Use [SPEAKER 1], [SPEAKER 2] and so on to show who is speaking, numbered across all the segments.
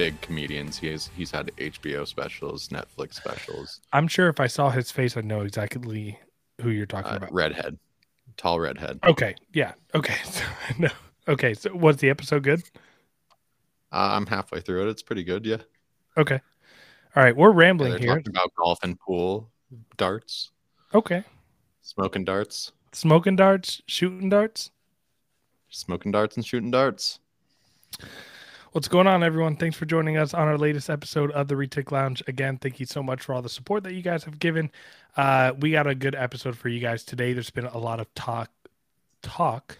[SPEAKER 1] big comedians. He has he's had HBO specials, Netflix specials.
[SPEAKER 2] I'm sure if I saw his face, I'd know exactly who you're talking
[SPEAKER 1] Uh,
[SPEAKER 2] about.
[SPEAKER 1] redhead, tall redhead.
[SPEAKER 2] Okay, yeah, okay, so, no, okay. So was the episode good?
[SPEAKER 1] Uh, I'm halfway through it. It's pretty good. Yeah.
[SPEAKER 2] Okay, all right. We're rambling
[SPEAKER 1] they're
[SPEAKER 2] here.
[SPEAKER 1] talking about golf and pool, darts,
[SPEAKER 2] Okay,
[SPEAKER 1] smoking darts,
[SPEAKER 2] smoking darts, shooting darts.
[SPEAKER 1] smoking darts, and shooting darts.
[SPEAKER 2] What's going on, everyone? Thanks for joining us on our latest episode of the Retic Lounge. Again, thank you so much for all the support that you guys have given. Uh, we got a good episode for you guys today. There's been a lot of talk, talk,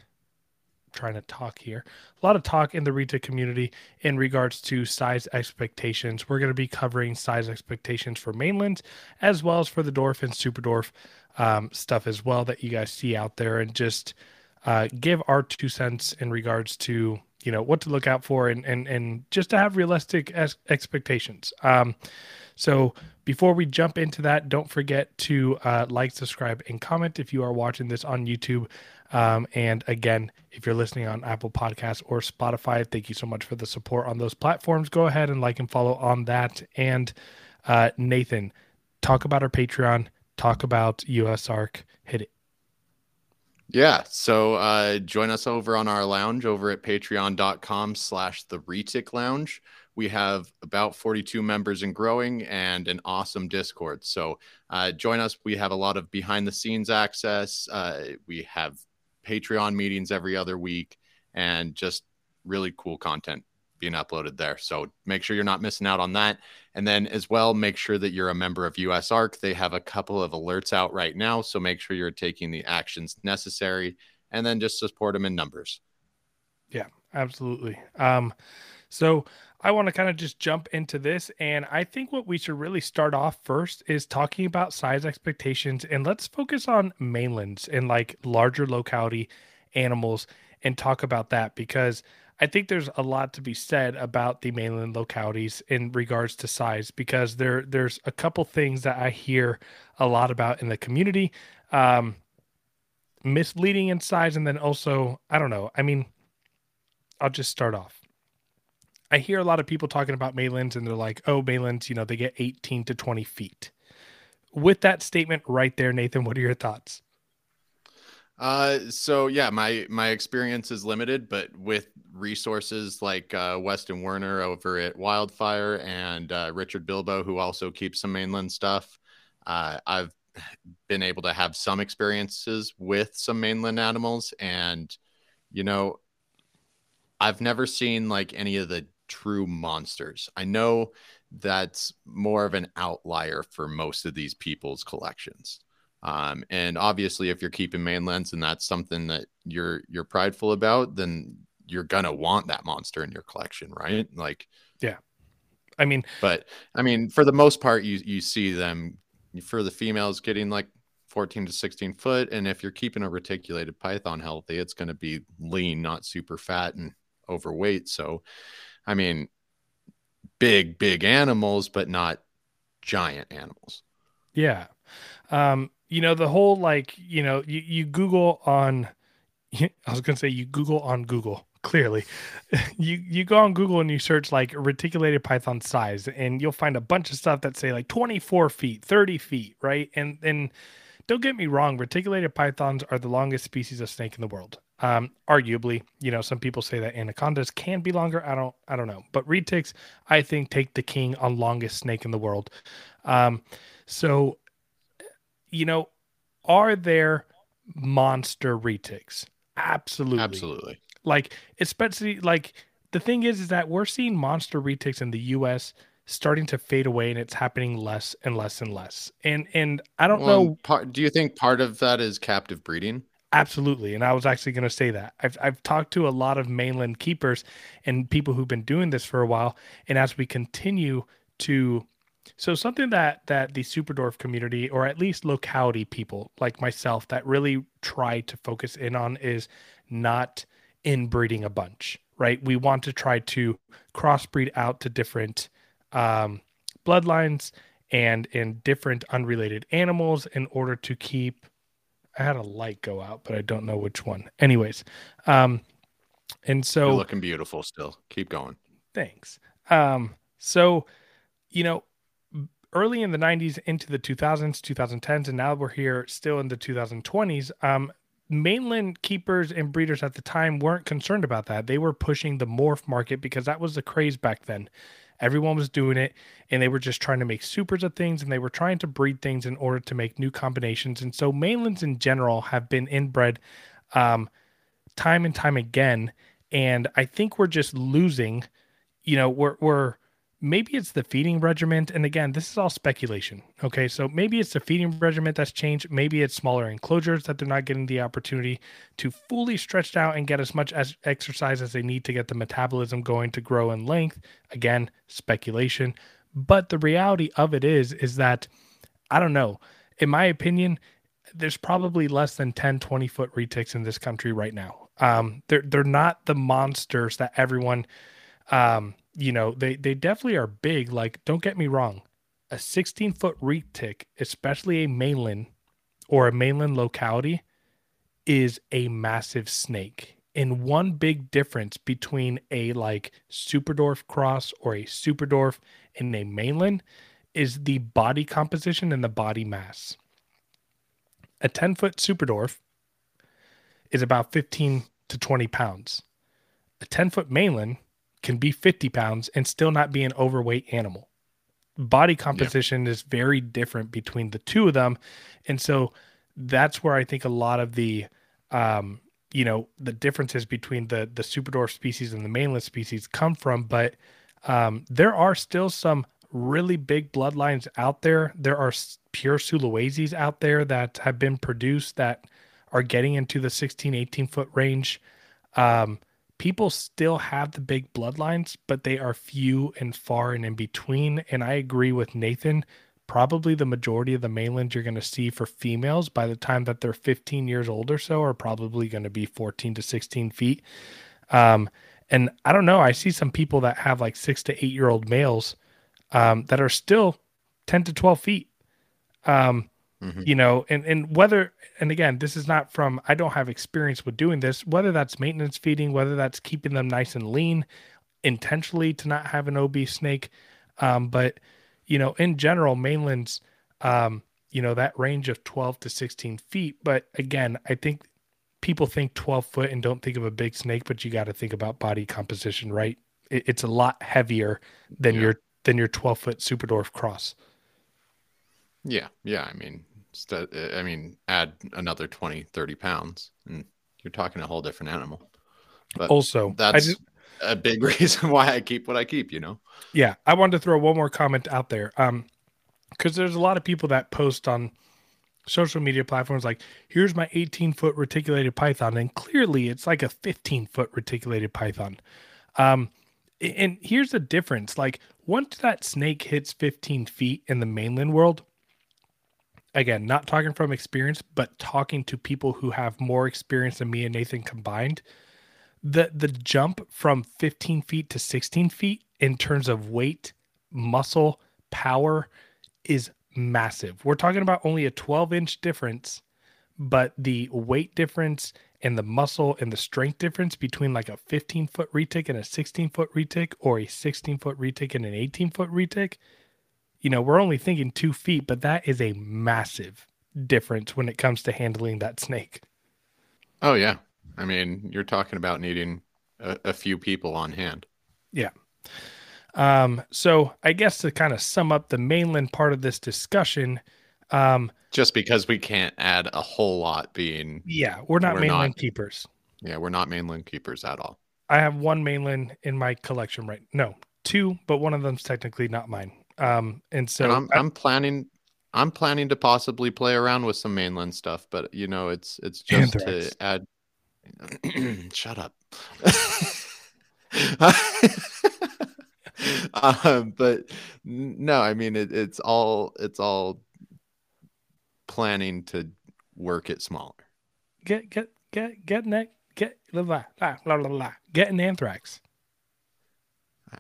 [SPEAKER 2] trying to talk here, a lot of talk in the Retic community in regards to size expectations. We're going to be covering size expectations for mainland as well as for the Dwarf and Super Dwarf um, stuff as well that you guys see out there, and just uh, give our two cents in regards to you know what to look out for and and and just to have realistic expectations. Um so before we jump into that don't forget to uh, like subscribe and comment if you are watching this on youtube. Um, and again if you're listening on apple podcasts or spotify thank you so much for the support on those platforms. Go ahead and like and follow on that. And uh, nathan talk about our patreon. Talk about USARK hit it
[SPEAKER 1] Yeah. So uh, join us over on our lounge over at patreon.com slash the retic lounge. We have about 42 members and growing and an awesome Discord. So uh, join us. We have a lot of behind the scenes access. Uh, we have Patreon meetings every other week and just really cool content being uploaded there. So make sure you're not missing out on that. And then as well, make sure that you're a member of USARK. They have a couple of alerts out right now. So make sure you're taking the actions necessary and then just support them in numbers.
[SPEAKER 2] Yeah, absolutely. Um, so I want to kind of just jump into this, and I think what we should really start off first is talking about size expectations, and let's focus on mainlands and like larger locality animals, and talk about that because I think there's a lot to be said about the mainland localities in regards to size because there there's a couple things that I hear a lot about in the community, um, misleading in size, and then also I don't know. I mean. I'll just start off. I hear a lot of people talking about mainlands and they're like, oh, mainlands, you know, they get 18 to 20 feet. With that statement right there, Nathan, what are your thoughts?
[SPEAKER 1] Uh, so yeah, my my experience is limited, but with resources like uh, Weston Werner over at Wildfire and uh, Richard Bilbo, who also keeps some mainland stuff, uh, I've been able to have some experiences with some mainland animals, and you know, I've never seen like any of the true monsters. I know that's more of an outlier for most of these people's collections. Um, and obviously, if you're keeping mainlands and that's something that you're you're prideful about, then you're gonna want that monster in your collection, right? Like, yeah.
[SPEAKER 2] I mean,
[SPEAKER 1] but I mean, for the most part, you you see them for the females getting like 14 to 16 foot, and if you're keeping a reticulated python healthy, it's gonna be lean, not super fat and overweight. So, I mean, big big animals, but not giant animals.
[SPEAKER 2] yeah. Um, you know, the whole like, you know, you, you Google on, I was going to say you Google on Google. Clearly, you you go on Google and you search like reticulated python size, and you'll find a bunch of stuff that say like 24 feet, 30 feet, right? And and don't get me wrong, reticulated pythons are the longest species of snake in the world. Um, arguably, you know, some people say that anacondas can be longer. I don't, I don't know, but retics, I think, take the king on longest snake in the world. Um, so, you know, are there monster retics? Absolutely,
[SPEAKER 1] Absolutely.
[SPEAKER 2] like especially like the thing is is that we're seeing monster retics in the US starting to fade away and it's happening less and less and less. And and I don't
[SPEAKER 1] Well,
[SPEAKER 2] know
[SPEAKER 1] Part, do you think part of that is captive breeding?
[SPEAKER 2] absolutely and I was actually going to say that. I've I've talked to a lot of mainland keepers and people who've been doing this for a while and as we continue to so something that that the Superdwarf community or at least locality people like myself that really try to focus in on is not inbreeding a bunch, right? We want to try to crossbreed out to different um, bloodlines and in different unrelated animals in order to keep. I had a light go out, but I don't know which one. Anyways, um, and
[SPEAKER 1] You're
[SPEAKER 2] so
[SPEAKER 1] looking beautiful still. Keep going.
[SPEAKER 2] thanks. Um, so, you know, early in the 90s into the 2000s, 2010s, and now we're here still in the 2020s. Um, mainland keepers and breeders at the time weren't concerned about that. They were pushing the morph market because that was the craze back then. Everyone was doing it and they were just trying to make supers of things and they were trying to breed things in order to make new combinations. And so mainlands in general have been inbred um, time and time again. And I think we're just losing, you know, we're, we're, maybe it's the feeding regimen and again this is all speculation okay? So maybe it's the feeding regimen that's changed maybe it's smaller enclosures that they're not getting the opportunity to fully stretch out and get as much as exercise as they need to get the metabolism going to grow in length. Again speculation. But the reality of it is is that i don't know. In my opinion there's probably less than 10 20 foot retics in this country right now. Um they're they're not the monsters that everyone um you know, they they definitely are big. Like, don't get me wrong, a 16 foot retic, especially a mainland or a mainland locality, is a massive snake. And one big difference between a like Superdwarf cross or a Superdwarf and a mainland is the body composition and the body mass. A 10 foot Superdwarf is about 15 to 20 pounds. A 10 foot mainland can be 50 pounds and still not be an overweight animal. Body composition yeah. is very different between the two of them. And so that's where I think a lot of the, um, you know, the differences between the, the superdwarf species and the mainland species come from. But um, there are still some really big bloodlines out there. There are pure Sulawesi's out there that have been produced that are getting into the 16, 18 foot range. Um, people still have the big bloodlines, but they are few and far and in between. And I agree with Nathan. Probably the majority of the mainland you're going to see for females by the time that they're 15 years old or so are probably going to be 14 to 16 feet. Um, and I don't know. I see some people that have like six to eight year old males um, that are still 10 to 12 feet. Um, Mm-hmm. You know, and and whether and again, this is not from I don't have experience with doing this, whether that's maintenance feeding, whether that's keeping them nice and lean intentionally to not have an obese snake. Um, but you know, in general, mainlands um, you know, that range of 12 to 16 feet. But again, I think people think 12 foot and don't think of a big snake, but you got to think about body composition, right? It, it's a lot heavier than yeah. your than your 12 foot Superdwarf cross.
[SPEAKER 1] Yeah, yeah. I mean, I mean, add another 20, 30 pounds, and you're talking a whole different animal.
[SPEAKER 2] But also,
[SPEAKER 1] that's just, a big reason why I keep what I keep, you know?
[SPEAKER 2] Yeah. I wanted to throw one more comment out there. Um, because there's a lot of people that post on social media platforms like, here's my 18 foot reticulated python. And clearly it's like a 15 foot reticulated python. Um, and here's the difference like, once that snake hits 15 feet in the mainland world, again, not talking from experience, but talking to people who have more experience than me and Nathan combined, the the jump from 15 feet to 16 feet in terms of weight, muscle, power is massive. We're talking about only a 12 inch difference, but the weight difference and the muscle and the strength difference between like a 15 foot retic and a 16 foot retic or a 16 foot retic and an 18 foot retic you know, we're only thinking two feet, but that is a massive difference when it comes to handling that snake.
[SPEAKER 1] Oh, yeah. I mean, you're talking about needing a, a few people on hand.
[SPEAKER 2] Yeah. Um, so I guess to kind of sum up the mainland part of this discussion, um,
[SPEAKER 1] just because we can't add a whole lot being
[SPEAKER 2] yeah, we're not we're mainland not, keepers.
[SPEAKER 1] Yeah, we're not mainland keepers at all.
[SPEAKER 2] I have one mainland in my collection right. No, two, but one of them's technically not mine. Um, and so
[SPEAKER 1] and I'm, I, I'm planning I'm planning to possibly play around with some mainland stuff, but you know, it's it's just Anthrax. to add. Shut up. um, but no, I mean it, it's all it's all planning to work it smaller.
[SPEAKER 2] Get get get get neck get blah blah blah blah blah. Get an anthrax.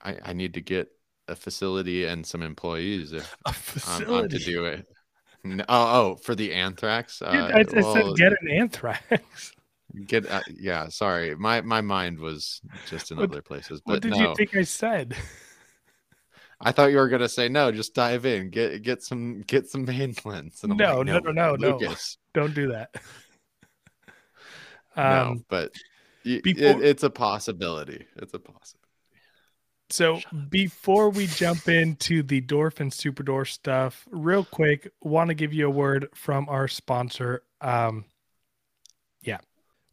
[SPEAKER 1] I I need to get a facility and some employees if I'm, I'm, to do it. No, oh, oh, for the anthrax.
[SPEAKER 2] Uh, I, I well, said get an anthrax.
[SPEAKER 1] Get uh, yeah. Sorry, my my mind was just in what, other places. But
[SPEAKER 2] what did
[SPEAKER 1] no.
[SPEAKER 2] you think I said?
[SPEAKER 1] I thought you were gonna say no. Just dive in, get get some get some mainlands.
[SPEAKER 2] No, like, no, no, no, no, Lucas. Don't do that.
[SPEAKER 1] um, no, but before, it, it's a possibility. It's a possibility.
[SPEAKER 2] So before we jump into the Dwarf and Super Dwarf stuff, real quick, want to give you a word from our sponsor. Um, yeah.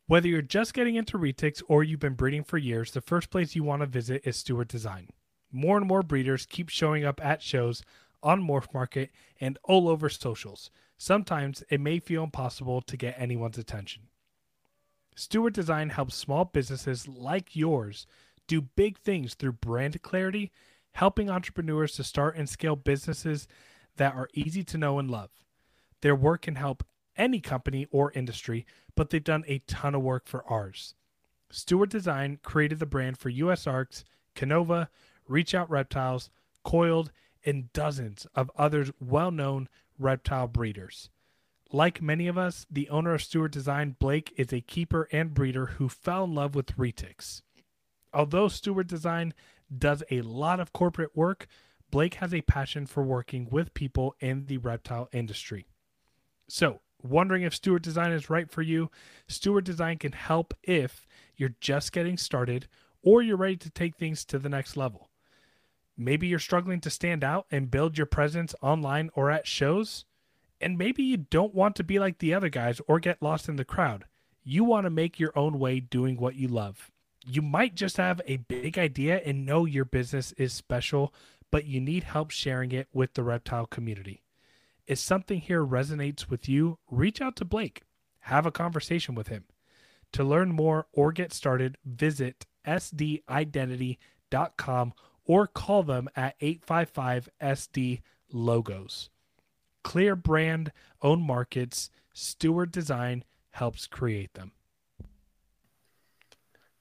[SPEAKER 2] Whether you're just getting into retics or you've been breeding for years, the first place you want to visit is Stewart Design. More and more breeders keep showing up at shows, on Morph Market, and all over socials. Sometimes it may feel impossible to get anyone's attention. Stewart Design helps small businesses like yours do big things through brand clarity, helping entrepreneurs to start and scale businesses that are easy to know and love. Their work can help any company or industry, but they've done a ton of work for ours. Stewart Design created the brand for USARKs, Canova, Reach Out Reptiles, Coiled, and dozens of other well known reptile breeders. Like many of us, the owner of Stewart Design, Blake, is a keeper and breeder who fell in love with retics. Although Stewart Design does a lot of corporate work, Blake has a passion for working with people in the reptile industry. So, wondering if Stewart Design is right for you? Stewart Design can help if you're just getting started or you're ready to take things to the next level. Maybe you're struggling to stand out and build your presence online or at shows. And maybe you don't want to be like the other guys or get lost in the crowd. You want to make your own way doing what you love. You might just have a big idea and know your business is special, but you need help sharing it with the reptile community. If something here resonates with you, reach out to Blake. Have a conversation with him. To learn more or get started, visit sdidentity.com or call them at 855 SD Logos. Clear brand, own markets, Stewart Design helps create them.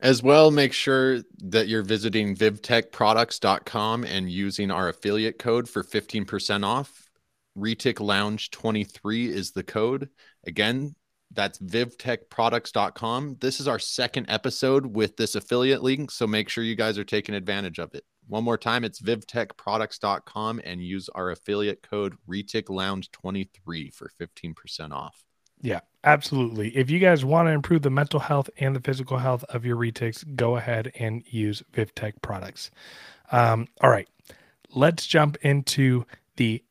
[SPEAKER 1] As well, make sure that you're visiting vivtechproducts.com and using our affiliate code for 15% off. Retic Lounge 23 is the code. Again, that's vivtechproducts.com. This is our second episode with this affiliate link, so make sure you guys are taking advantage of it. One more time, it's vivtechproducts.com and use our affiliate code Retic Lounge 23 for 15% off.
[SPEAKER 2] Yeah, absolutely. If you guys want to improve the mental health and the physical health of your retics, go ahead and use VivTech products. Um, all right, let's jump into the.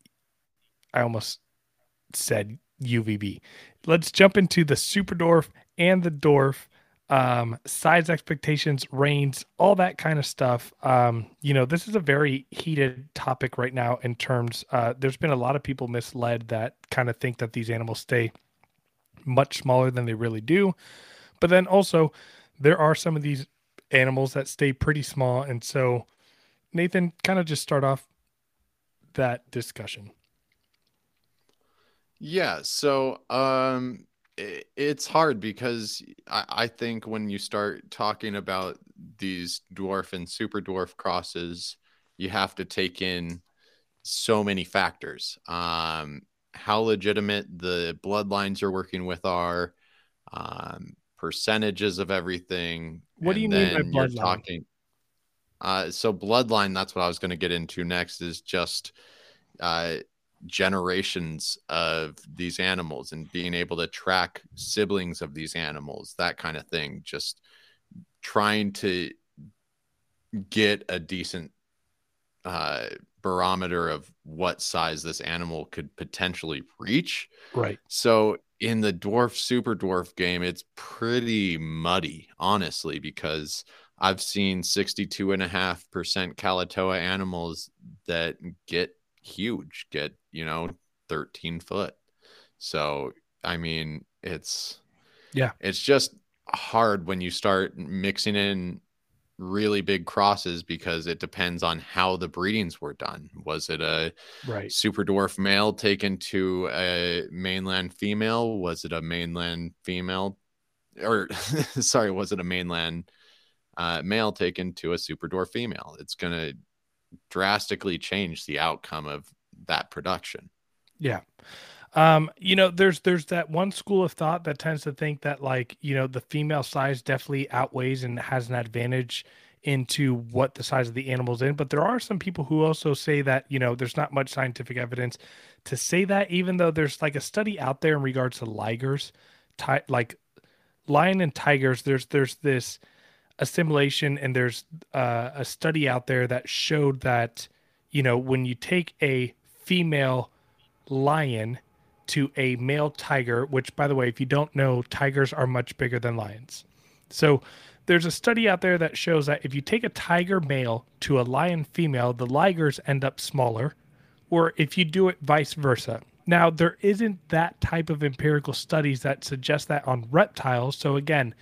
[SPEAKER 2] I almost said UVB. Let's jump into the Super Dwarf and the Dwarf um, size expectations, reigns, all that kind of stuff. Um, you know, this is a very heated topic right now in terms. Uh, there's been a lot of people misled that kind of think that these animals stay much smaller than they really do, but then also there are some of these animals that stay pretty small, and so Nathan, kind of just start off that discussion.
[SPEAKER 1] Yeah. So, um, it's hard because I, I, think when you start talking about these dwarf and super dwarf crosses, you have to take in so many factors. Um, how legitimate the bloodlines you're working with are, um, percentages of everything.
[SPEAKER 2] What do you mean by bloodline? Talking,
[SPEAKER 1] uh, so bloodline, that's what I was going to get into next. Is just uh, generations of these animals and being able to track siblings of these animals, that kind of thing. Just trying to get a decent uh, barometer of what size this animal could potentially reach.
[SPEAKER 2] Right.
[SPEAKER 1] So in the dwarf super dwarf game, it's pretty muddy, honestly, because I've seen 62.5% Kalatoa animals that get huge, get, you know, 13 foot. So, I mean, it's,
[SPEAKER 2] yeah,
[SPEAKER 1] it's just hard when you start mixing in really big crosses because it depends on how the breedings were done. Was it a
[SPEAKER 2] right.
[SPEAKER 1] super dwarf male taken to a mainland female? Was it a mainland female or sorry, was it a mainland uh, male taken to a super dwarf female? It's going to drastically change the outcome of that production.
[SPEAKER 2] Yeah. Um, you know, there's there's that one school of thought that tends to think that like, you know, the female size definitely outweighs and has an advantage into what the size of the animal's in. But there are some people who also say that, you know, there's not much scientific evidence to say that, even though there's like a study out there in regards to ligers, ty- like lion and tigers, there's there's this assimilation and there's uh, a study out there that showed that, you know, when you take a female lion to a male tiger, which by the way, if you don't know, tigers are much bigger than lions. So there's a study out there that shows that if you take a tiger male to a lion female, the ligers end up smaller, or if you do it vice versa. Now, there isn't that type of empirical studies that suggest that on reptiles. So, again,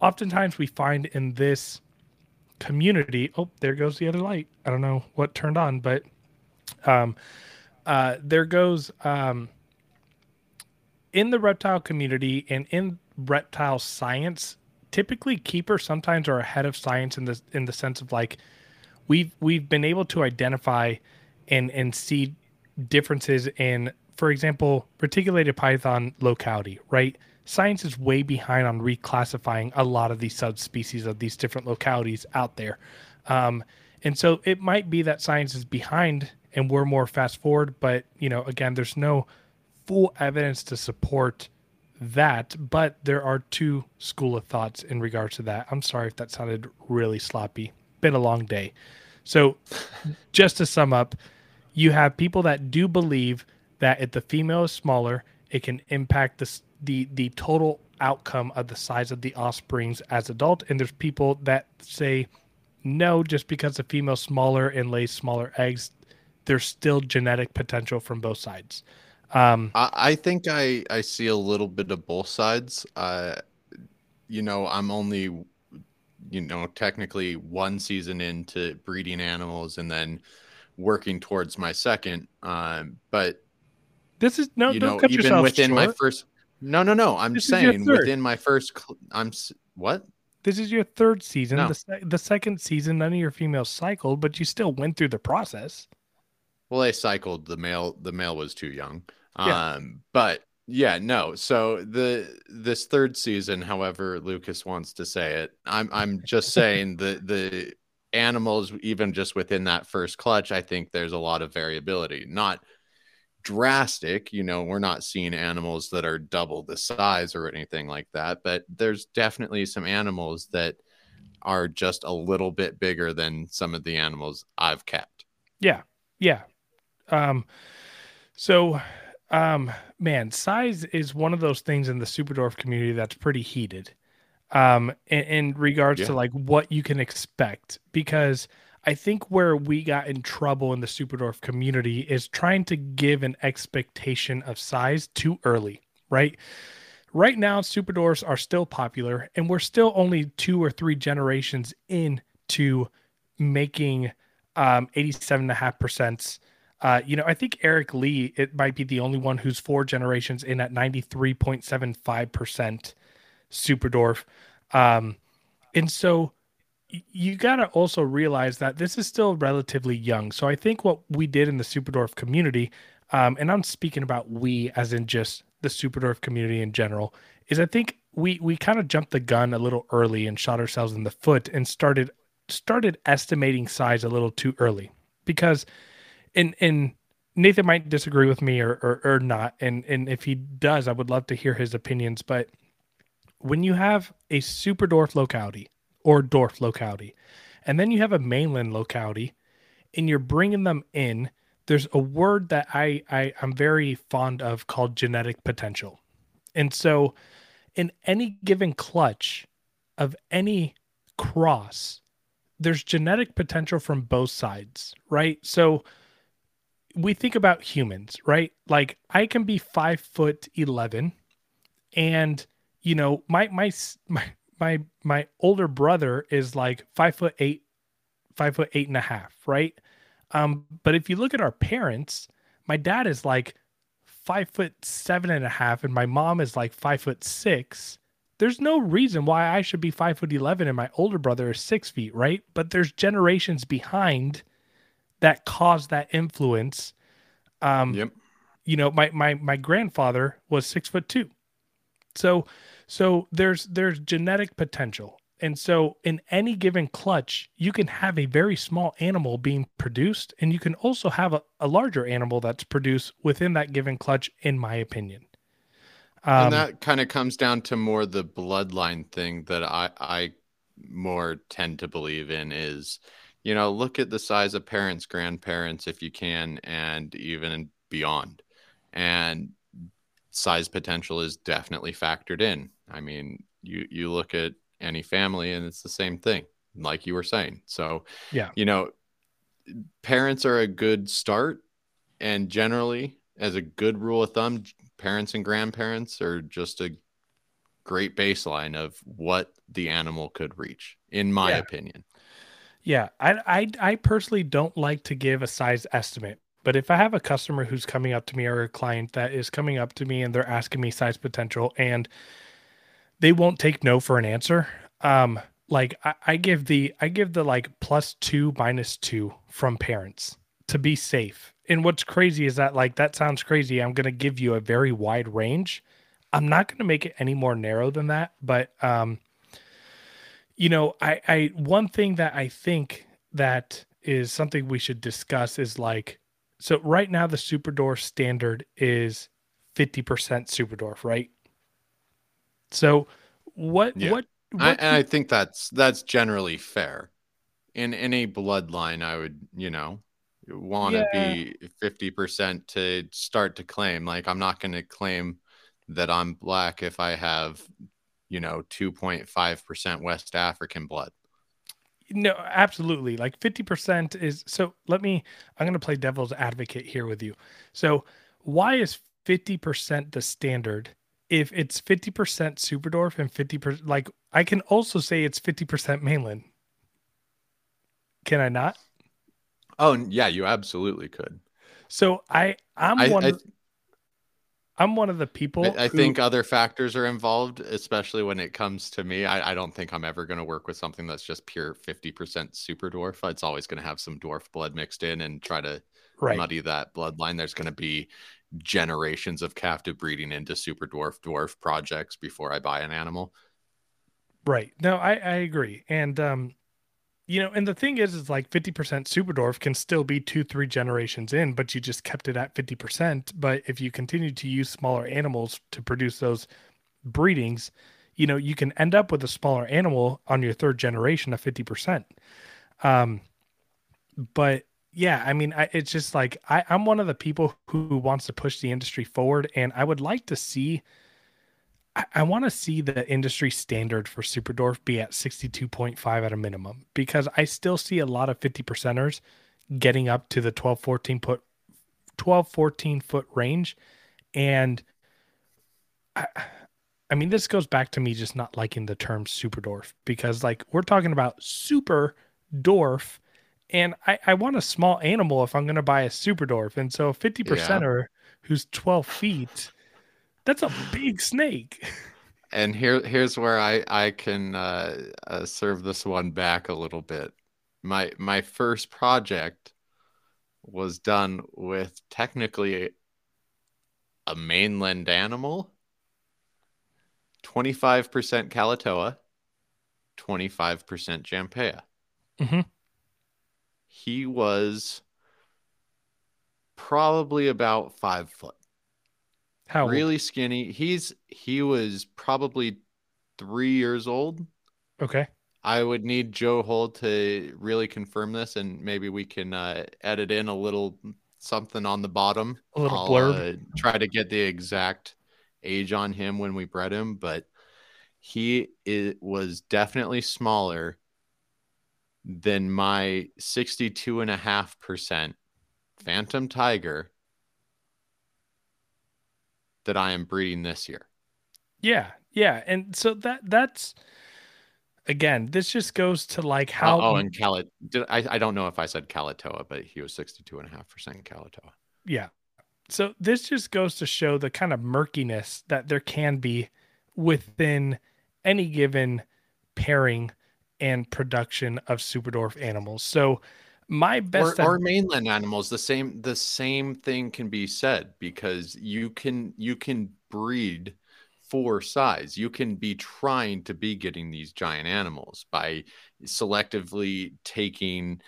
[SPEAKER 2] oftentimes we find in this community, oh, there goes the other light. I don't know what turned on, but um, uh, there goes um, in the reptile community and in reptile science, typically keepers sometimes are ahead of science in the in the sense of like we've we've been able to identify and and see differences in for example reticulated python locality right? Science is way behind on reclassifying a lot of these subspecies of these different localities out there. Um, and so it might be that science is behind and we're more fast forward but you know again there's no full evidence to support that, but there are two school of thoughts in regards to that. I'm sorry if that sounded really sloppy. Been a long day. So, just to sum up, you have people that do believe that if the female is smaller, it can impact the the the total outcome of the size of the offsprings as adult, and there's people that say no, just because the female's smaller and lays smaller eggs, there's still genetic potential from both sides.
[SPEAKER 1] Um, I, I think I I see a little bit of both sides. Uh, you know, I'm only you know technically one season into breeding animals and then working towards my second. Um, but
[SPEAKER 2] this is no,
[SPEAKER 1] you know, even within
[SPEAKER 2] short.
[SPEAKER 1] my first. No, no, no. I'm this saying within my first. I'm what?
[SPEAKER 2] This is your third season. No. The, the second season, none of your females cycled, but you still went through the process.
[SPEAKER 1] Well, they cycled. The male, the male was too young. Yeah. Um, but yeah, no. So the this third season, however Lucas wants to say it, I'm I'm just saying the the animals, even just within that first clutch, I think there's a lot of variability. Not drastic, you know, we're not seeing animals that are double the size or anything like that, but there's definitely some animals that are just a little bit bigger than some of the animals I've kept.
[SPEAKER 2] Yeah. Yeah. Um so um, man, size is one of those things in the Superdwarf community that's pretty heated. Um, in, in regards yeah. to like what you can expect, because I think where we got in trouble in the Superdwarf community is trying to give an expectation of size too early, right? Right now, Superdwarfs are still popular, and we're still only two or three generations into making um, 87.5% uh, you know, I think Eric Lee, it might be the only one who's four generations in at 93.75% Superdwarf. Um, and so you got to also realize that this is still relatively young. So I think what we did in the Superdwarf community, um, and I'm speaking about we as in just the Superdwarf community in general, is I think we we kind of jumped the gun a little early and shot ourselves in the foot and started started estimating size a little too early because – and and Nathan might disagree with me or, or, or not, and and if he does, I would love to hear his opinions. But when you have a super dwarf locality or dwarf locality, and then you have a mainland locality, and you're bringing them in, there's a word that I, I I'm very fond of called genetic potential, and so in any given clutch of any cross, there's genetic potential from both sides, right? So we think about humans, right? Like I can be five foot eleven, and you know my my my my my older brother is like five foot eight, five foot eight and a half, right? Um, but if you look at our parents, my dad is like five foot seven and a half, and my mom is like five foot six. There's no reason why I should be five foot eleven and my older brother is six feet, right? But there's generations behind that caused that influence. Um, yep. You know, my my my grandfather was six foot two, so so there's there's genetic potential, And so in any given clutch, you can have a very small animal being produced, and you can also have a, a larger animal that's produced within that given clutch, in my opinion.
[SPEAKER 1] Um, and that kind of comes down to more the bloodline thing that I, I more tend to believe in is, you know, look at the size of parents, grandparents, if you can, and even beyond. And size potential is definitely factored in. I mean, you you look at any family and it's the same thing like you were saying so
[SPEAKER 2] yeah
[SPEAKER 1] you know parents are a good start and generally as a good rule of thumb parents and grandparents are just a great baseline of what the animal could reach in my
[SPEAKER 2] yeah.
[SPEAKER 1] opinion
[SPEAKER 2] yeah I, I i personally don't like to give a size estimate but if i have a customer who's coming up to me or a client that is coming up to me and they're asking me size potential and they won't take no for an answer. Um, like I, I give the I give the like plus two minus two from parents to be safe. And what's crazy is that like that sounds crazy. I'm gonna give you a very wide range. I'm not gonna make it any more narrow than that, but um, you know, I I one thing that I think that is something we should discuss is like so right now the super dwarf standard is 50% super dwarf, right? So what yeah. what, what
[SPEAKER 1] I, and I think that's that's generally fair. In any bloodline, I would, you know, want to yeah. be 50% to start to claim. Like I'm not going to claim that I'm black if I have, you know, 2.5% West African blood.
[SPEAKER 2] No, absolutely. Like 50% is so let me I'm going to play devil's advocate here with you. So, why is 50% the standard if it's 50% Superdwarf and 50% like I can also say it's 50% mainland. Can I not?
[SPEAKER 1] Oh, yeah, you absolutely could.
[SPEAKER 2] So I I'm I, one I, of, I'm one of the people
[SPEAKER 1] I, I who, think other factors are involved, especially when it comes to me. I, I don't think I'm ever going to work with something that's just pure 50% super dwarf. It's always going to have some dwarf blood mixed in and try to right. muddy that bloodline. There's going to be generations of captive breeding into super dwarf dwarf projects before I buy an animal.
[SPEAKER 2] Right. No, I, I agree. And um, you know, and the thing is, is like 50% super dwarf can still be two, three generations in, but you just kept it at 50%. But if you continue to use smaller animals to produce those breedings, you know, you can end up with a smaller animal on your third generation of 50%. Um, but yeah, I mean, I, it's just like I, I'm one of the people who wants to push the industry forward, and I would like to see. I, I want to see the industry standard for Super Dwarf be at 62.5 at a minimum because I still see a lot of 50 percenters getting up to the 12, 14 foot, 12, 14 foot range, and I, I mean, this goes back to me just not liking the term Super Dwarf because, like, we're talking about Super Dwarf and I, I want a small animal if I'm going to buy a super dwarf. And so 50 percenter yeah. who's 12 feet, that's a big snake.
[SPEAKER 1] And here, here's where I, I can uh, uh, serve this one back a little bit. My, my first project was done with technically a mainland animal, 25% Kalatoa, 25% Jampea.
[SPEAKER 2] Mm-hmm
[SPEAKER 1] he was probably about five foot.
[SPEAKER 2] How
[SPEAKER 1] really skinny. He's he was probably three years old.
[SPEAKER 2] Okay.
[SPEAKER 1] I would need Joe Hold to really confirm this, and maybe we can uh, edit in a little something on the bottom.
[SPEAKER 2] A little I'll, blurb.
[SPEAKER 1] Uh, try to get the exact age on him when we bred him, but he it was definitely smaller than my 62.5% Phantom Tiger that I am breeding this year.
[SPEAKER 2] Yeah. Yeah. And so that that's again, this just goes to like how
[SPEAKER 1] Oh, oh and Calit did I I don't know if I said Kalatoa, but he was 62.5% Kalatoa.
[SPEAKER 2] Yeah. So this just goes to show the kind of murkiness that there can be within any given pairing and production of super dwarf animals. So my best
[SPEAKER 1] or, or, mainland animals the same the same thing can be said because you can you can breed for size. You can be trying to be getting these giant animals by selectively taking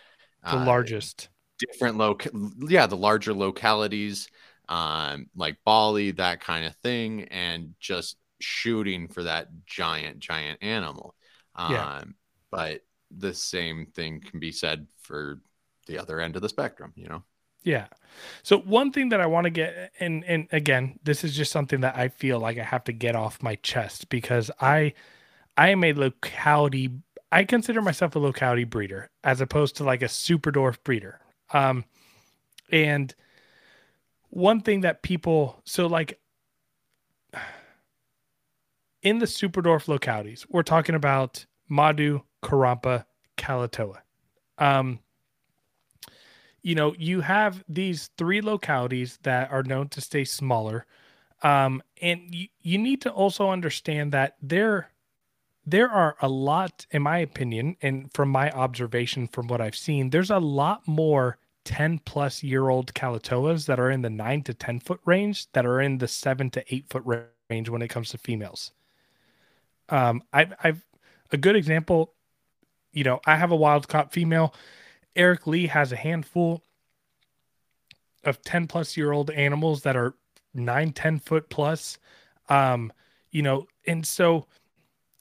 [SPEAKER 2] the uh, largest
[SPEAKER 1] different loc yeah the larger localities um like bali that kind of thing and just shooting for that giant giant animal um yeah. but the same thing can be said for the other end of the spectrum you know
[SPEAKER 2] yeah. So one thing that I want to get and and again, this is just something that I feel like I have to get off my chest because I I am a locality I consider myself a locality breeder as opposed to like a super dwarf breeder. Um, and one thing that people, so like in the super dwarf localities, we're talking about Madu, Karompa, Kalatoa. Um, you know, you have these three localities that are known to stay smaller. Um, and you, you need to also understand that they're there are a lot, in my opinion, and from my observation from what I've seen, there's a lot more 10 plus year old Kalatoas that are in the nine to 10 foot range that are in the seven to eight foot range when it comes to females. Um, I've, I've a good example, you know, I have a wild caught female. Eric Lee has a handful of 10 plus year old animals that are nine, 10 foot plus. Um, you know, and so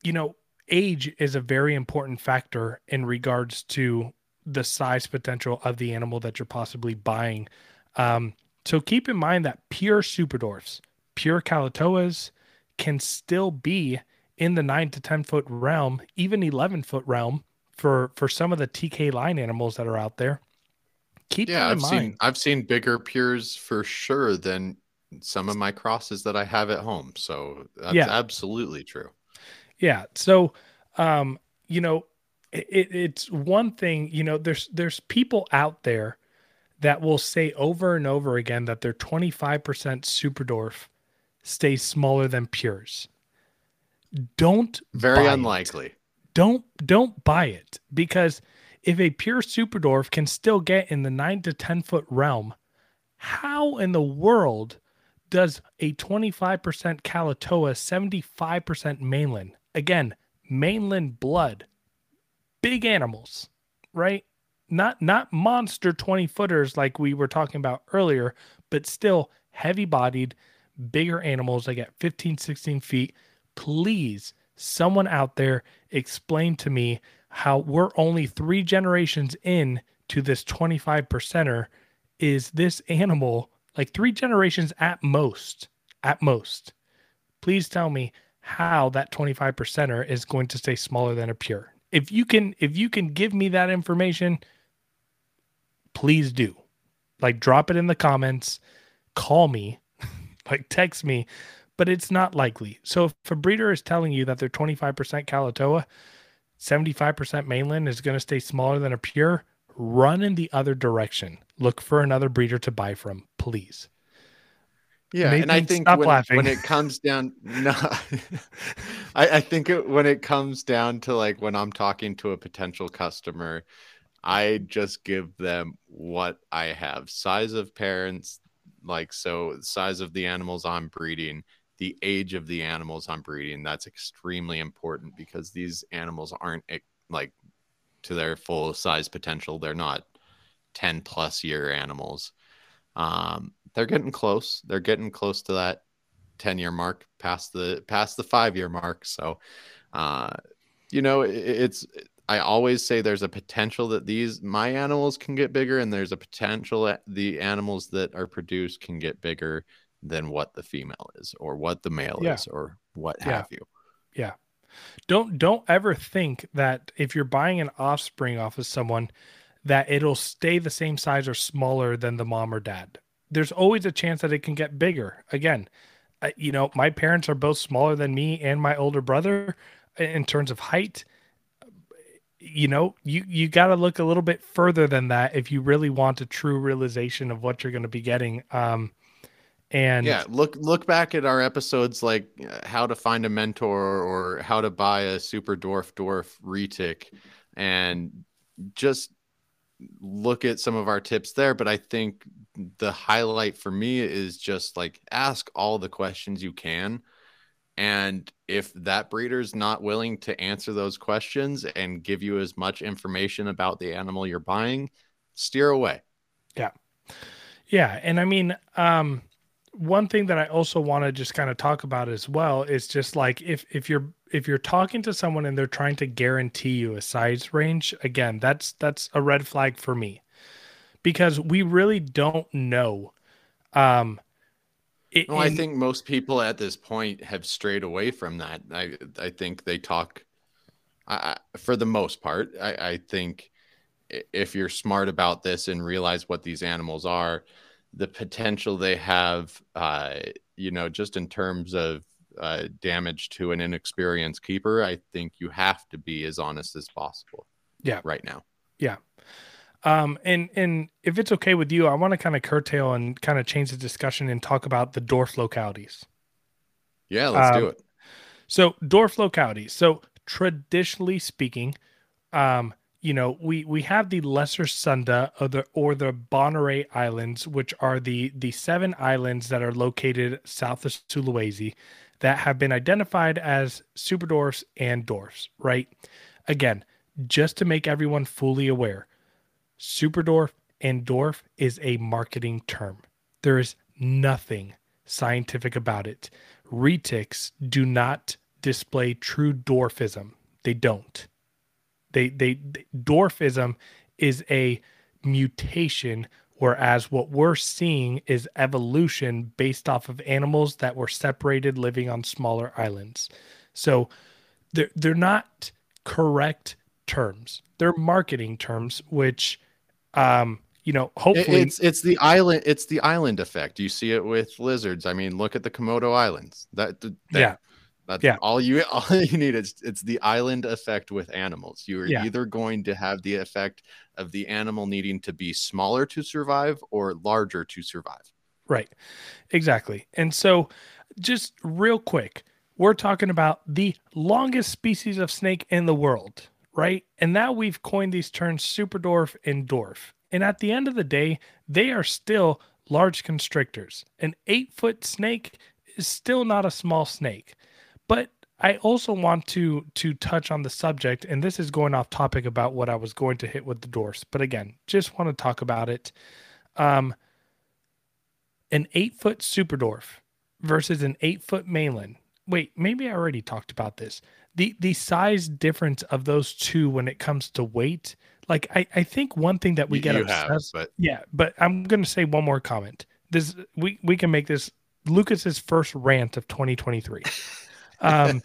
[SPEAKER 2] you know, age is a very important factor in regards to the size potential of the animal that you're possibly buying. Um, so keep in mind that pure super dwarfs, pure Kalatoas can still be in the nine to 10 foot realm, even 11 foot realm for, for some of the TK line animals that are out there.
[SPEAKER 1] Keep yeah, I've mind. seen, I've seen bigger pures for sure than some of my crosses that I have at home. So that's yeah. absolutely true.
[SPEAKER 2] Yeah. So, um, you know, it, it's one thing, you know, there's, there's people out there that will say over and over again that their 25% super dwarf stays smaller than pures. Don't
[SPEAKER 1] very unlikely.
[SPEAKER 2] It. Don't don't buy it because if a pure super dwarf can still get in the 9 to 10 foot realm, how in the world does a 25% Kalatoa, 75% mainland again, mainland blood, big animals, right? Not not monster 20 footers like we were talking about earlier, but still heavy bodied, bigger animals like get 15, 16 feet. Please, someone out there explain to me how we're only three generations in to this 25 percenter. Is this animal like three generations at most? At most. Please tell me how that 25 percenter is going to stay smaller than a pure. If you can if you can give me that information, please do. Like drop it in the comments, call me, like text me, but it's not likely. So if a breeder is telling you that they're 25% Kalatoa, 75% mainland is going to stay smaller than a pure, run in the other direction. Look for another breeder to buy from, please.
[SPEAKER 1] Yeah, and I think when, when, it comes down, no, I, I think it, when it comes down to like when I'm talking to a potential customer, I just give them what I have: size of parents, like so, size of the animals I'm breeding, the age of the animals I'm breeding. That's extremely important because these animals aren't like to their full size potential. They're not 10 plus year animals. Um, they're getting close. They're getting close to that 10 year mark past the past the five year mark. So, uh, you know, it, it's I always say there's a potential that these my animals can get bigger, and there's a potential that the animals that are produced can get bigger than what the female is, or what the male yeah. is, or what yeah. have you.
[SPEAKER 2] Yeah. Don't don't ever think that if you're buying an offspring off of someone that it'll stay the same size or smaller than the mom or dad there's always a chance that it can get bigger. Again, you know, my parents are both smaller than me and my older brother in terms of height. You know, you you got to look a little bit further than that if you really want a true realization of what you're going to be getting. Um, and
[SPEAKER 1] yeah, look look back at our episodes like uh, how to find a mentor or how to buy a super dwarf dwarf retic, and just look at some of our tips there. But I think the highlight for me is just like ask all the questions you can And if that breeder's not willing to answer those questions and give you as much information about the animal you're buying, steer away.
[SPEAKER 2] Yeah. Yeah. And I mean, um, one thing that I also want to just kind of talk about as well is just like if if you're if you're talking to someone and they're trying to guarantee you a size range, again, that's that's a red flag for me. Because we really don't know um
[SPEAKER 1] it, no, I think most people at this point have strayed away from that. I I think they talk, I, for the most part. I, I think if you're smart about this and realize what these animals are, the potential they have, uh, you know, just in terms of uh, damage to an inexperienced keeper, I think you have to be as honest as possible.
[SPEAKER 2] Yeah,
[SPEAKER 1] right now.
[SPEAKER 2] Yeah, um, and and if it's okay with you, I want to kind of curtail and kind of change the discussion and talk about the dwarf localities.
[SPEAKER 1] Yeah, let's um, do it.
[SPEAKER 2] So dwarf localities. So traditionally speaking, um, you know, we we have the Lesser Sunda or the or the Bonerate Islands, which are the the seven islands that are located south of Sulawesi that have been identified as super dwarfs and dwarfs. Right. Again, just to make everyone fully aware, Superdwarf and dwarf is a marketing term. There is nothing scientific about it. Retics do not display true dwarfism. They don't. They, they, they dwarfism is a mutation whereas what we're seeing is evolution based off of animals that were separated living on smaller islands. So they're they're not correct terms. They're marketing terms which um, you know, hopefully
[SPEAKER 1] it's it's the island it's the island effect. You see it with lizards. I mean, look at the Komodo Islands. That, that
[SPEAKER 2] yeah.
[SPEAKER 1] That's yeah. all you all you need is it's the island effect with animals. You are yeah. either going to have the effect of the animal needing to be smaller to survive or larger to survive.
[SPEAKER 2] Right. Exactly. And so just real quick, we're talking about the longest species of snake in the world right? And now we've coined these terms superdwarf and dwarf. And at the end of the day, they are still large constrictors. An eight foot snake is still not a small snake. But I also want to to touch on the subject, and this is going off topic about what I was going to hit with the dwarfs. But again, just want to talk about it. Um, an eight foot superdwarf versus an eight foot mainland. Wait, maybe I already talked about this the the size difference of those two when it comes to weight like i i think one thing that we get you obsessed have, but yeah but i'm gonna say one more comment this we we can make this lucas's first rant of 2023 um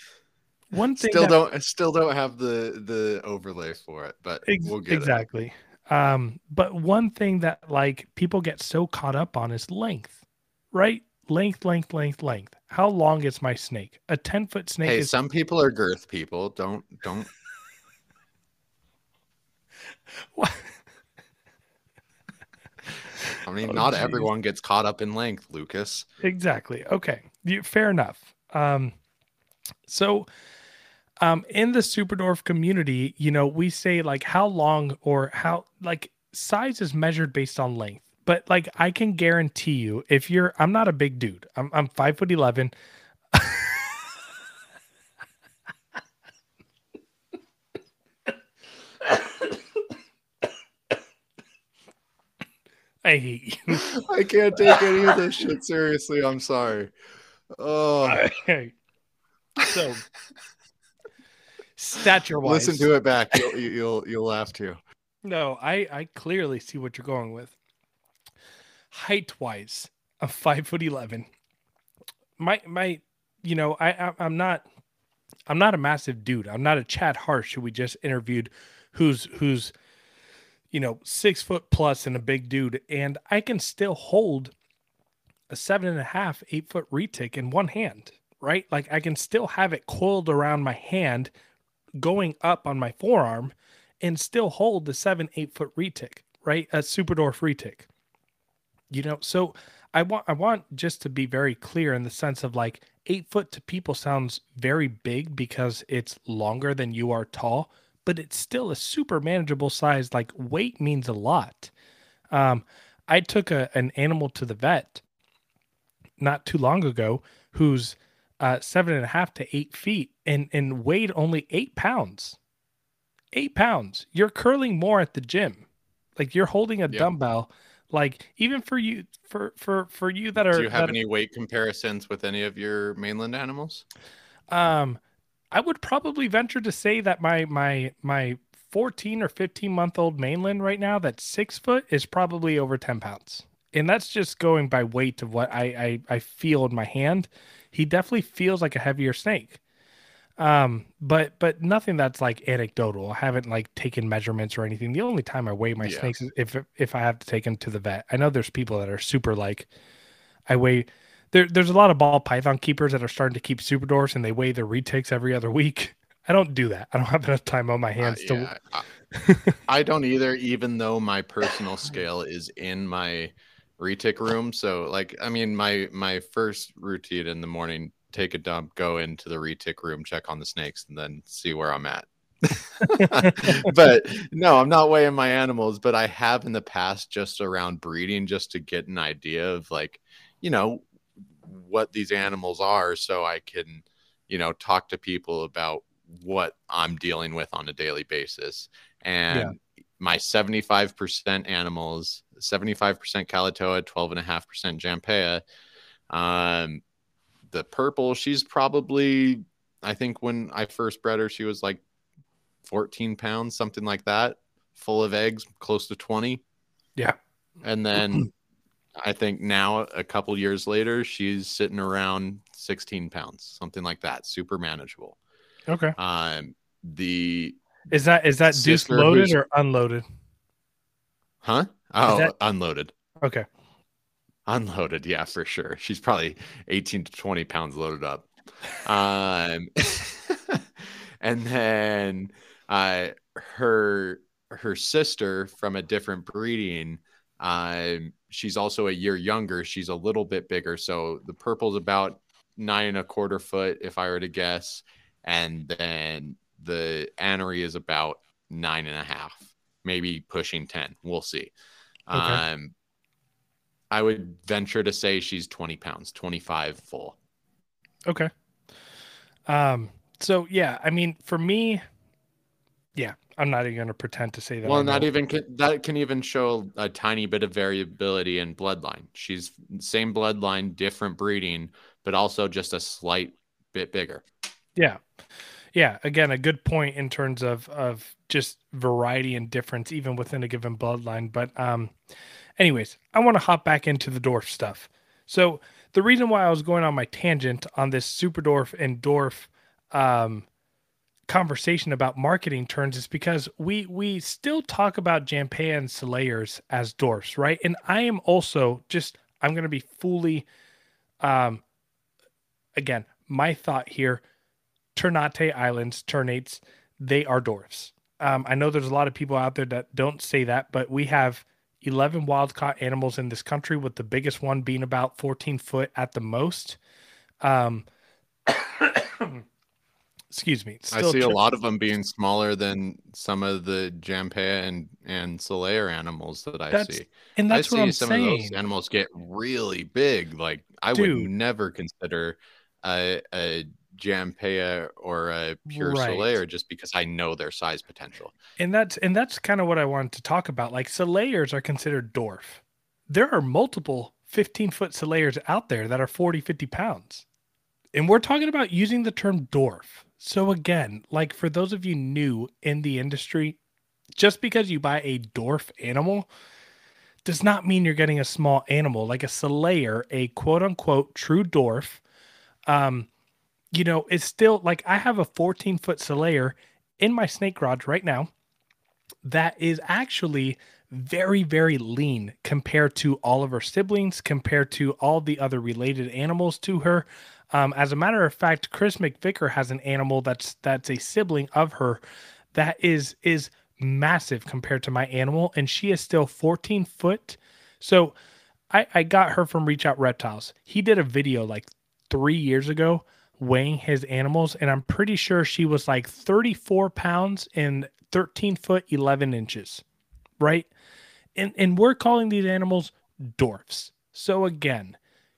[SPEAKER 2] one thing
[SPEAKER 1] still that, don't still don't have the the overlay for it but ex- we'll get
[SPEAKER 2] exactly it. um but one thing that like people get so caught up on is length right length, length, length, length. How long is my snake? A 10 foot snake.
[SPEAKER 1] Hey,
[SPEAKER 2] is...
[SPEAKER 1] some people are girth people. Don't, don't. what? I mean, oh, not geez. everyone gets caught up in length, Lucas.
[SPEAKER 2] Exactly. Okay. You, fair enough. Um, so, um, in the Superdwarf community, you know, we say like how long or how like size is measured based on length but like I can guarantee you, if you're, I'm not a big dude. I'm I'm five foot eleven. I hate you.
[SPEAKER 1] I can't take any of this shit seriously. I'm sorry. Oh,
[SPEAKER 2] okay. so stature wise,
[SPEAKER 1] listen to it back. You'll you'll you'll laugh too.
[SPEAKER 2] No, I I clearly see what you're going with height wise, I'm five foot eleven. My my, you know, I, I I'm not I'm not a massive dude. I'm not a Chad Harsh who we just interviewed, who's who's you know six foot plus and a big dude, and I can still hold a seven and a half, eight foot retic in one hand, right? Like I can still have it coiled around my hand, going up on my forearm, and still hold the seven, eight foot retic, right? A super dwarf retic you know so i want i want just to be very clear in the sense of like eight foot to people sounds very big because it's longer than you are tall but it's still a super manageable size like weight means a lot um i took a, an animal to the vet not too long ago who's uh, seven and a half to eight feet and, and weighed only eight pounds. Eight pounds. You're curling more at the gym. Like you're holding a dumbbell. Like even for you, for for for you that are.
[SPEAKER 1] Do you have any weight comparisons with any of your mainland animals?
[SPEAKER 2] Um, I would probably venture to say that my my my 14 or 15 month old mainland right now that's six foot is probably over 10 pounds and that's just going by weight of what I, I I feel in my hand. He definitely feels like a heavier snake. Um, but but nothing that's like anecdotal. I haven't like taken measurements or anything. The only time I weigh my yeah. snakes is if if I have to take them to the vet. I know there's people that are super like I weigh there, there's a lot of ball python keepers that are starting to keep super dwarfs and they weigh their retics every other week. I don't do that. I don't have enough time on my hands uh, yeah,
[SPEAKER 1] to. I, I don't either, even though my personal scale is in my retic room. So like I mean my my first routine in the morning, take a dump, go into the retic room, check on the snakes, and then see where I'm at. but no, I'm not weighing my animals, but I have in the past just around breeding just to get an idea of like, you know, what these animals are so I can, you know, talk to people about what I'm dealing with on a daily basis. And. My 75% animals 75% Kalatoa, 12.5% Jampea. Um, the purple, she's probably, I think when I first bred her, she was like 14 pounds, something like that, full of eggs, close to 20.
[SPEAKER 2] Yeah.
[SPEAKER 1] And then I think now, a couple years later, she's sitting around 16 pounds, something like that, super manageable.
[SPEAKER 2] Okay.
[SPEAKER 1] Um, the
[SPEAKER 2] is that is that deuce loaded or unloaded?
[SPEAKER 1] Huh? Oh, that... unloaded.
[SPEAKER 2] Okay.
[SPEAKER 1] Unloaded, yeah, for sure. She's probably 18 to 20 pounds loaded up. um and then uh her her sister from a different breeding um she's also a year younger she's a little bit bigger so the purple's about nine and a quarter foot if i were to guess and then the anery is about nine and a half maybe pushing 10 we'll see Okay. Um, I would venture to say she's 20 pounds, 25 full.
[SPEAKER 2] Okay. Um, so yeah, I mean, for me, yeah, I'm not even going to pretend to say that.
[SPEAKER 1] Well, not even that can even show a tiny bit of variability in bloodline. She's same bloodline, different breeding, but also just a slight bit bigger.
[SPEAKER 2] Yeah yeah, again, a good point in terms of of just variety and difference even within a given bloodline. But um, anyways, I want to hop back into the dwarf stuff. So the reason why I was going on my tangent on this super dwarf and dwarf um, conversation about marketing terms is because we we still talk about Jampea and Salayers as dwarfs, right? And I am also just I'm going to be fully um again, my thought here Ternate Islands, ternates, they are dwarfs. Um, I know there's a lot of people out there that don't say that, but we have 11 wild caught animals in this country, with the biggest one being about 14 foot at the most. Um, excuse me.
[SPEAKER 1] I see a lot of them being smaller than some of the Jampea and and Salayer animals that I
[SPEAKER 2] that's,
[SPEAKER 1] see.
[SPEAKER 2] And that's I what see I'm
[SPEAKER 1] some
[SPEAKER 2] saying.
[SPEAKER 1] of those animals get really big. Like I Dude. would never consider a, a Jampea or a pure right. Salayer just because I know their size potential.
[SPEAKER 2] And that's and that's kind of what I wanted to talk about. Like Salayers are considered dwarf. There are multiple 15 foot Salayers out there that are 40, 50 pounds. And we're talking about using the term dwarf. So again, like for those of you new in the industry, just because you buy a dwarf animal does not mean you're getting a small animal like a Salayer, a quote unquote true dwarf. Um, you know, it's still like I have a 14 foot Salayer in my snake garage right now that is actually very, very lean compared to all of her siblings, compared to all the other related animals to her. Um, as a matter of fact, Chris McVicker has an animal that's that's a sibling of her that is is massive compared to my animal, and she is still 14 foot. So I, I got her from Reach Out Reptiles. He did a video like three years ago weighing his animals, and I'm pretty sure she was like 34 pounds and 13 foot 11 inches, right? And and we're calling these animals dwarfs. So again,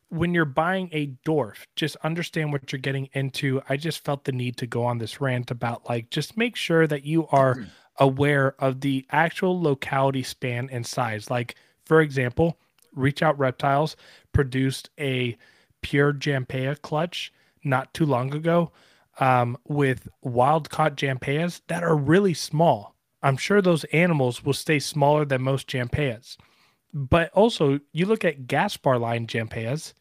[SPEAKER 2] when you're buying a dwarf, just understand what you're getting into. I just felt the need to go on this rant about like just make sure that you are mm-hmm. aware of the actual locality span and size. Like, for example, Reach Out Reptiles produced a pure Jampea clutch not too long ago um, with wild caught Jampeas that are really small. I'm sure those animals will stay smaller than most Jampeas. But also, you look at Gaspar line Jampeas,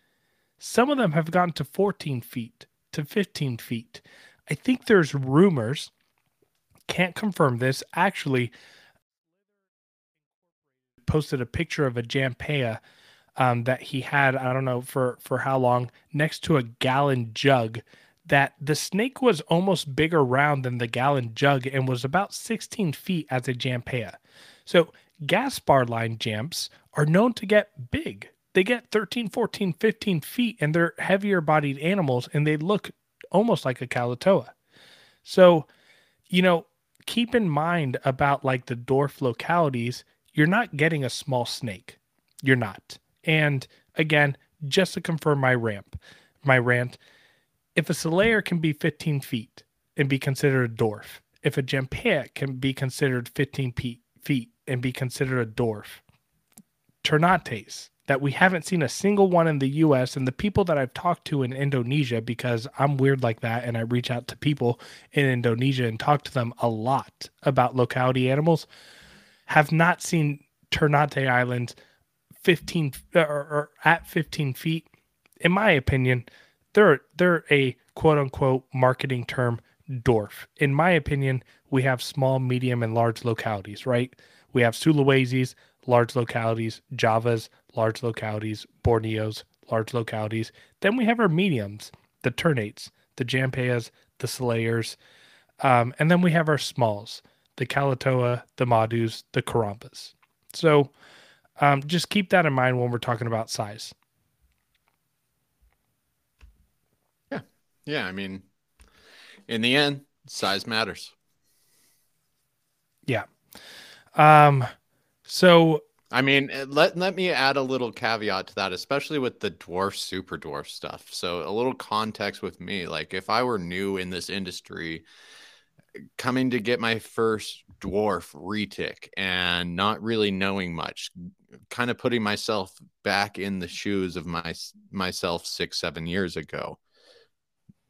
[SPEAKER 2] some of them have gotten to 14 feet to 15 feet. I think there's rumors, can't confirm this. Actually, posted a picture of a Jampea um, that he had, I don't know for, for how long, next to a gallon jug that the snake was almost bigger round than the gallon jug and was about 16 feet as a Jampea. So Gaspar line jamps are known to get big. They get 13, 14, 15 feet and they're heavier bodied animals and they look almost like a Kalatoa. So, you know, keep in mind about like the dwarf localities, you're not getting a small snake. You're not. And again, just to confirm my ramp, my rant, if a Salayer can be 15 feet and be considered a dwarf, if a Jampea can be considered 15 feet and be considered a dwarf, Ternates that we haven't seen a single one in the US and the people that I've talked to in Indonesia because I'm weird like that and I reach out to people in Indonesia and talk to them a lot about locality animals have not seen Ternate Islands 15 or, or at 15 feet in my opinion they're they're a quote unquote marketing term dwarf. In my opinion, we have small, medium, and large localities, right? We have Sulawesi's, large localities, Javas, large localities, Borneos, large localities. Then we have our mediums, the ternates, the Jampeas, the Salayers. Um, and then we have our smalls, the Kalatoa, the Madus, the Karompas. So um, just keep that in mind when we're talking about size.
[SPEAKER 1] Yeah, Yeah. I mean, in the end, size matters.
[SPEAKER 2] Yeah. Um. So
[SPEAKER 1] I mean, eh, let let me add a little caveat to that, especially with the dwarf super dwarf stuff. So a little context with me, like if I were new in this industry, coming to get my first dwarf retic and not really knowing much, kind of putting myself back in the shoes of my myself six seven years ago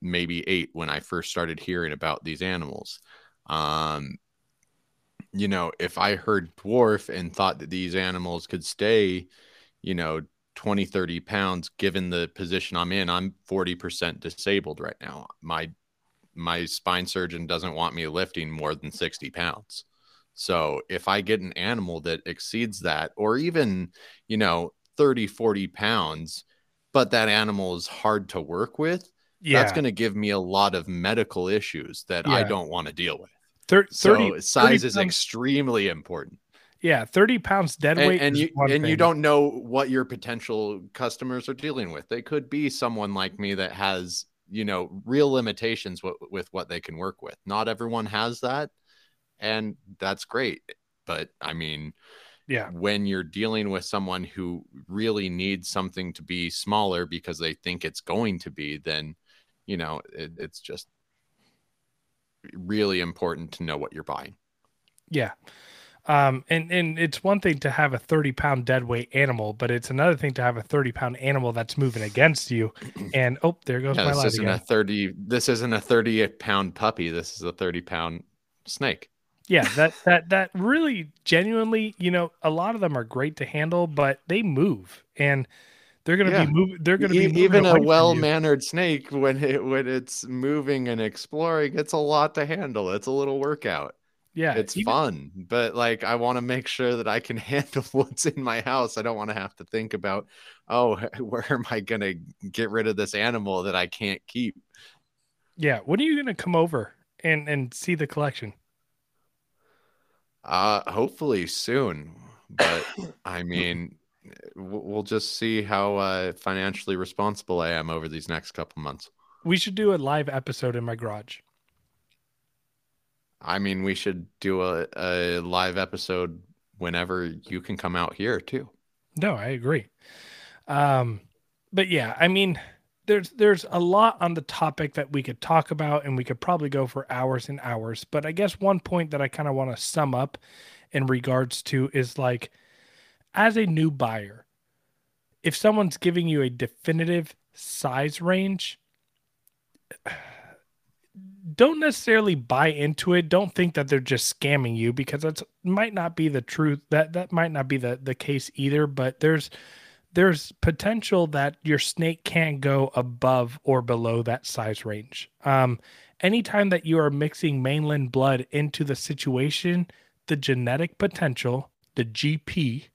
[SPEAKER 1] maybe eight when I first started hearing about these animals. Um, you know, if I heard dwarf and thought that these animals could stay, you know, 20, 30 pounds, given the position I'm in, I'm 40% disabled right now. My my spine surgeon doesn't want me lifting more than 60 pounds. So if I get an animal that exceeds that, or even, you know, 30, 40 pounds, but that animal is hard to work with, yeah. that's going to give me a lot of medical issues that yeah. I don't want to deal with. 30, so size 30 is extremely important.
[SPEAKER 2] Yeah, 30 pounds dead weight.
[SPEAKER 1] And, and you and thing. you don't know what your potential customers are dealing with. They could be someone like me that has, you know, real limitations with, with what they can work with. Not everyone has that. And that's great. But I mean,
[SPEAKER 2] yeah
[SPEAKER 1] when you're dealing with someone who really needs something to be smaller because they think it's going to be then you know, it, it's just really important to know what you're buying.
[SPEAKER 2] Yeah. Um, and, and it's one thing to have a 30 pound dead weight animal, but it's another thing to have a 30 pound animal that's moving against you. And oh, there goes yeah, my
[SPEAKER 1] this isn't
[SPEAKER 2] again.
[SPEAKER 1] a 30. This isn't a 30 pound puppy. This is a 30 pound snake.
[SPEAKER 2] Yeah, that that that really genuinely, you know, a lot of them are great to handle, but they move. And they're gonna yeah. be moving. They're gonna be
[SPEAKER 1] even a well-mannered snake when it when it's moving and exploring. It's a lot to handle. It's a little workout.
[SPEAKER 2] Yeah,
[SPEAKER 1] it's even... fun, but like I want to make sure that I can handle what's in my house. I don't want to have to think about, oh, where am I gonna get rid of this animal that I can't keep?
[SPEAKER 2] Yeah, when are you gonna come over and and see the collection?
[SPEAKER 1] Uh, hopefully soon. But I mean, we'll just see how uh, financially responsible I am over these next couple months.
[SPEAKER 2] We should do a live episode in my garage.
[SPEAKER 1] I mean, we should do a, a live episode whenever you can come out here too.
[SPEAKER 2] No, I agree. Um, but yeah, I mean, there's there's a lot on the topic that we could talk about, and we could probably go for hours and hours. But I guess one point that I kind of want to sum up in regards to is like, as a new buyer, if someone's giving you a definitive size range don't necessarily buy into it. Don't think that they're just scamming you because that might not be the truth. That that might not be the the case either. But there's there's potential that your snake can't go above or below that size range. Um, anytime that you are mixing mainland blood into the situation, the genetic potential, the GP,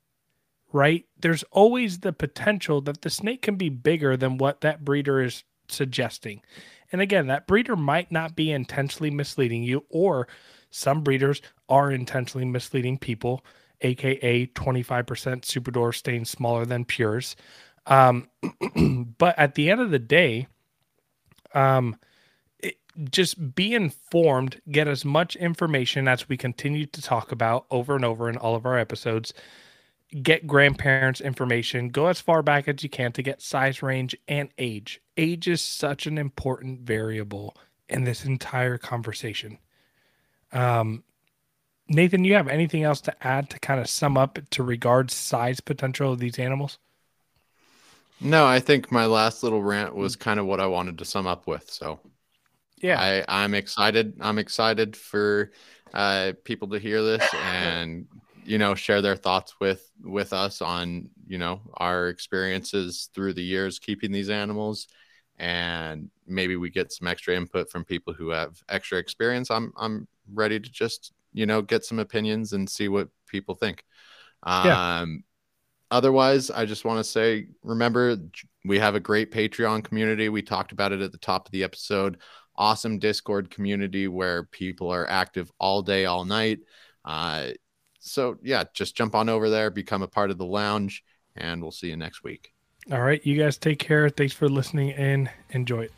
[SPEAKER 2] right? There's always the potential that the snake can be bigger than what that breeder is suggesting. And again, that breeder might not be intentionally misleading you, or some breeders are intentionally misleading people, aka 25% super dwarf staying smaller than pures. Um, but at the end of the day, um, it, just be informed, get as much information as we continue to talk about over and over in all of our episodes. Get grandparents information. Go as far back as you can to get size range and age. Age is such an important variable in this entire conversation. Um nathan you have anything else to add to kind of sum up to regard size potential of these animals?
[SPEAKER 1] No i think my last little rant was kind of what i wanted to sum up with so. Yeah. I i'm excited i'm excited for uh people to hear this and you know share their thoughts with with us on you know our experiences through the years keeping these animals. And maybe we get some extra input from people who have extra experience. I'm i'm ready to just you know get some opinions and see what people think yeah. um otherwise i just want to say remember we have a great patreon community we talked about it at the top of the episode awesome discord community where people are active all day all night uh, so yeah, just jump on over there, become a part of the lounge, and we'll see you next week.
[SPEAKER 2] All right, you guys take care. Thanks for listening and enjoy it.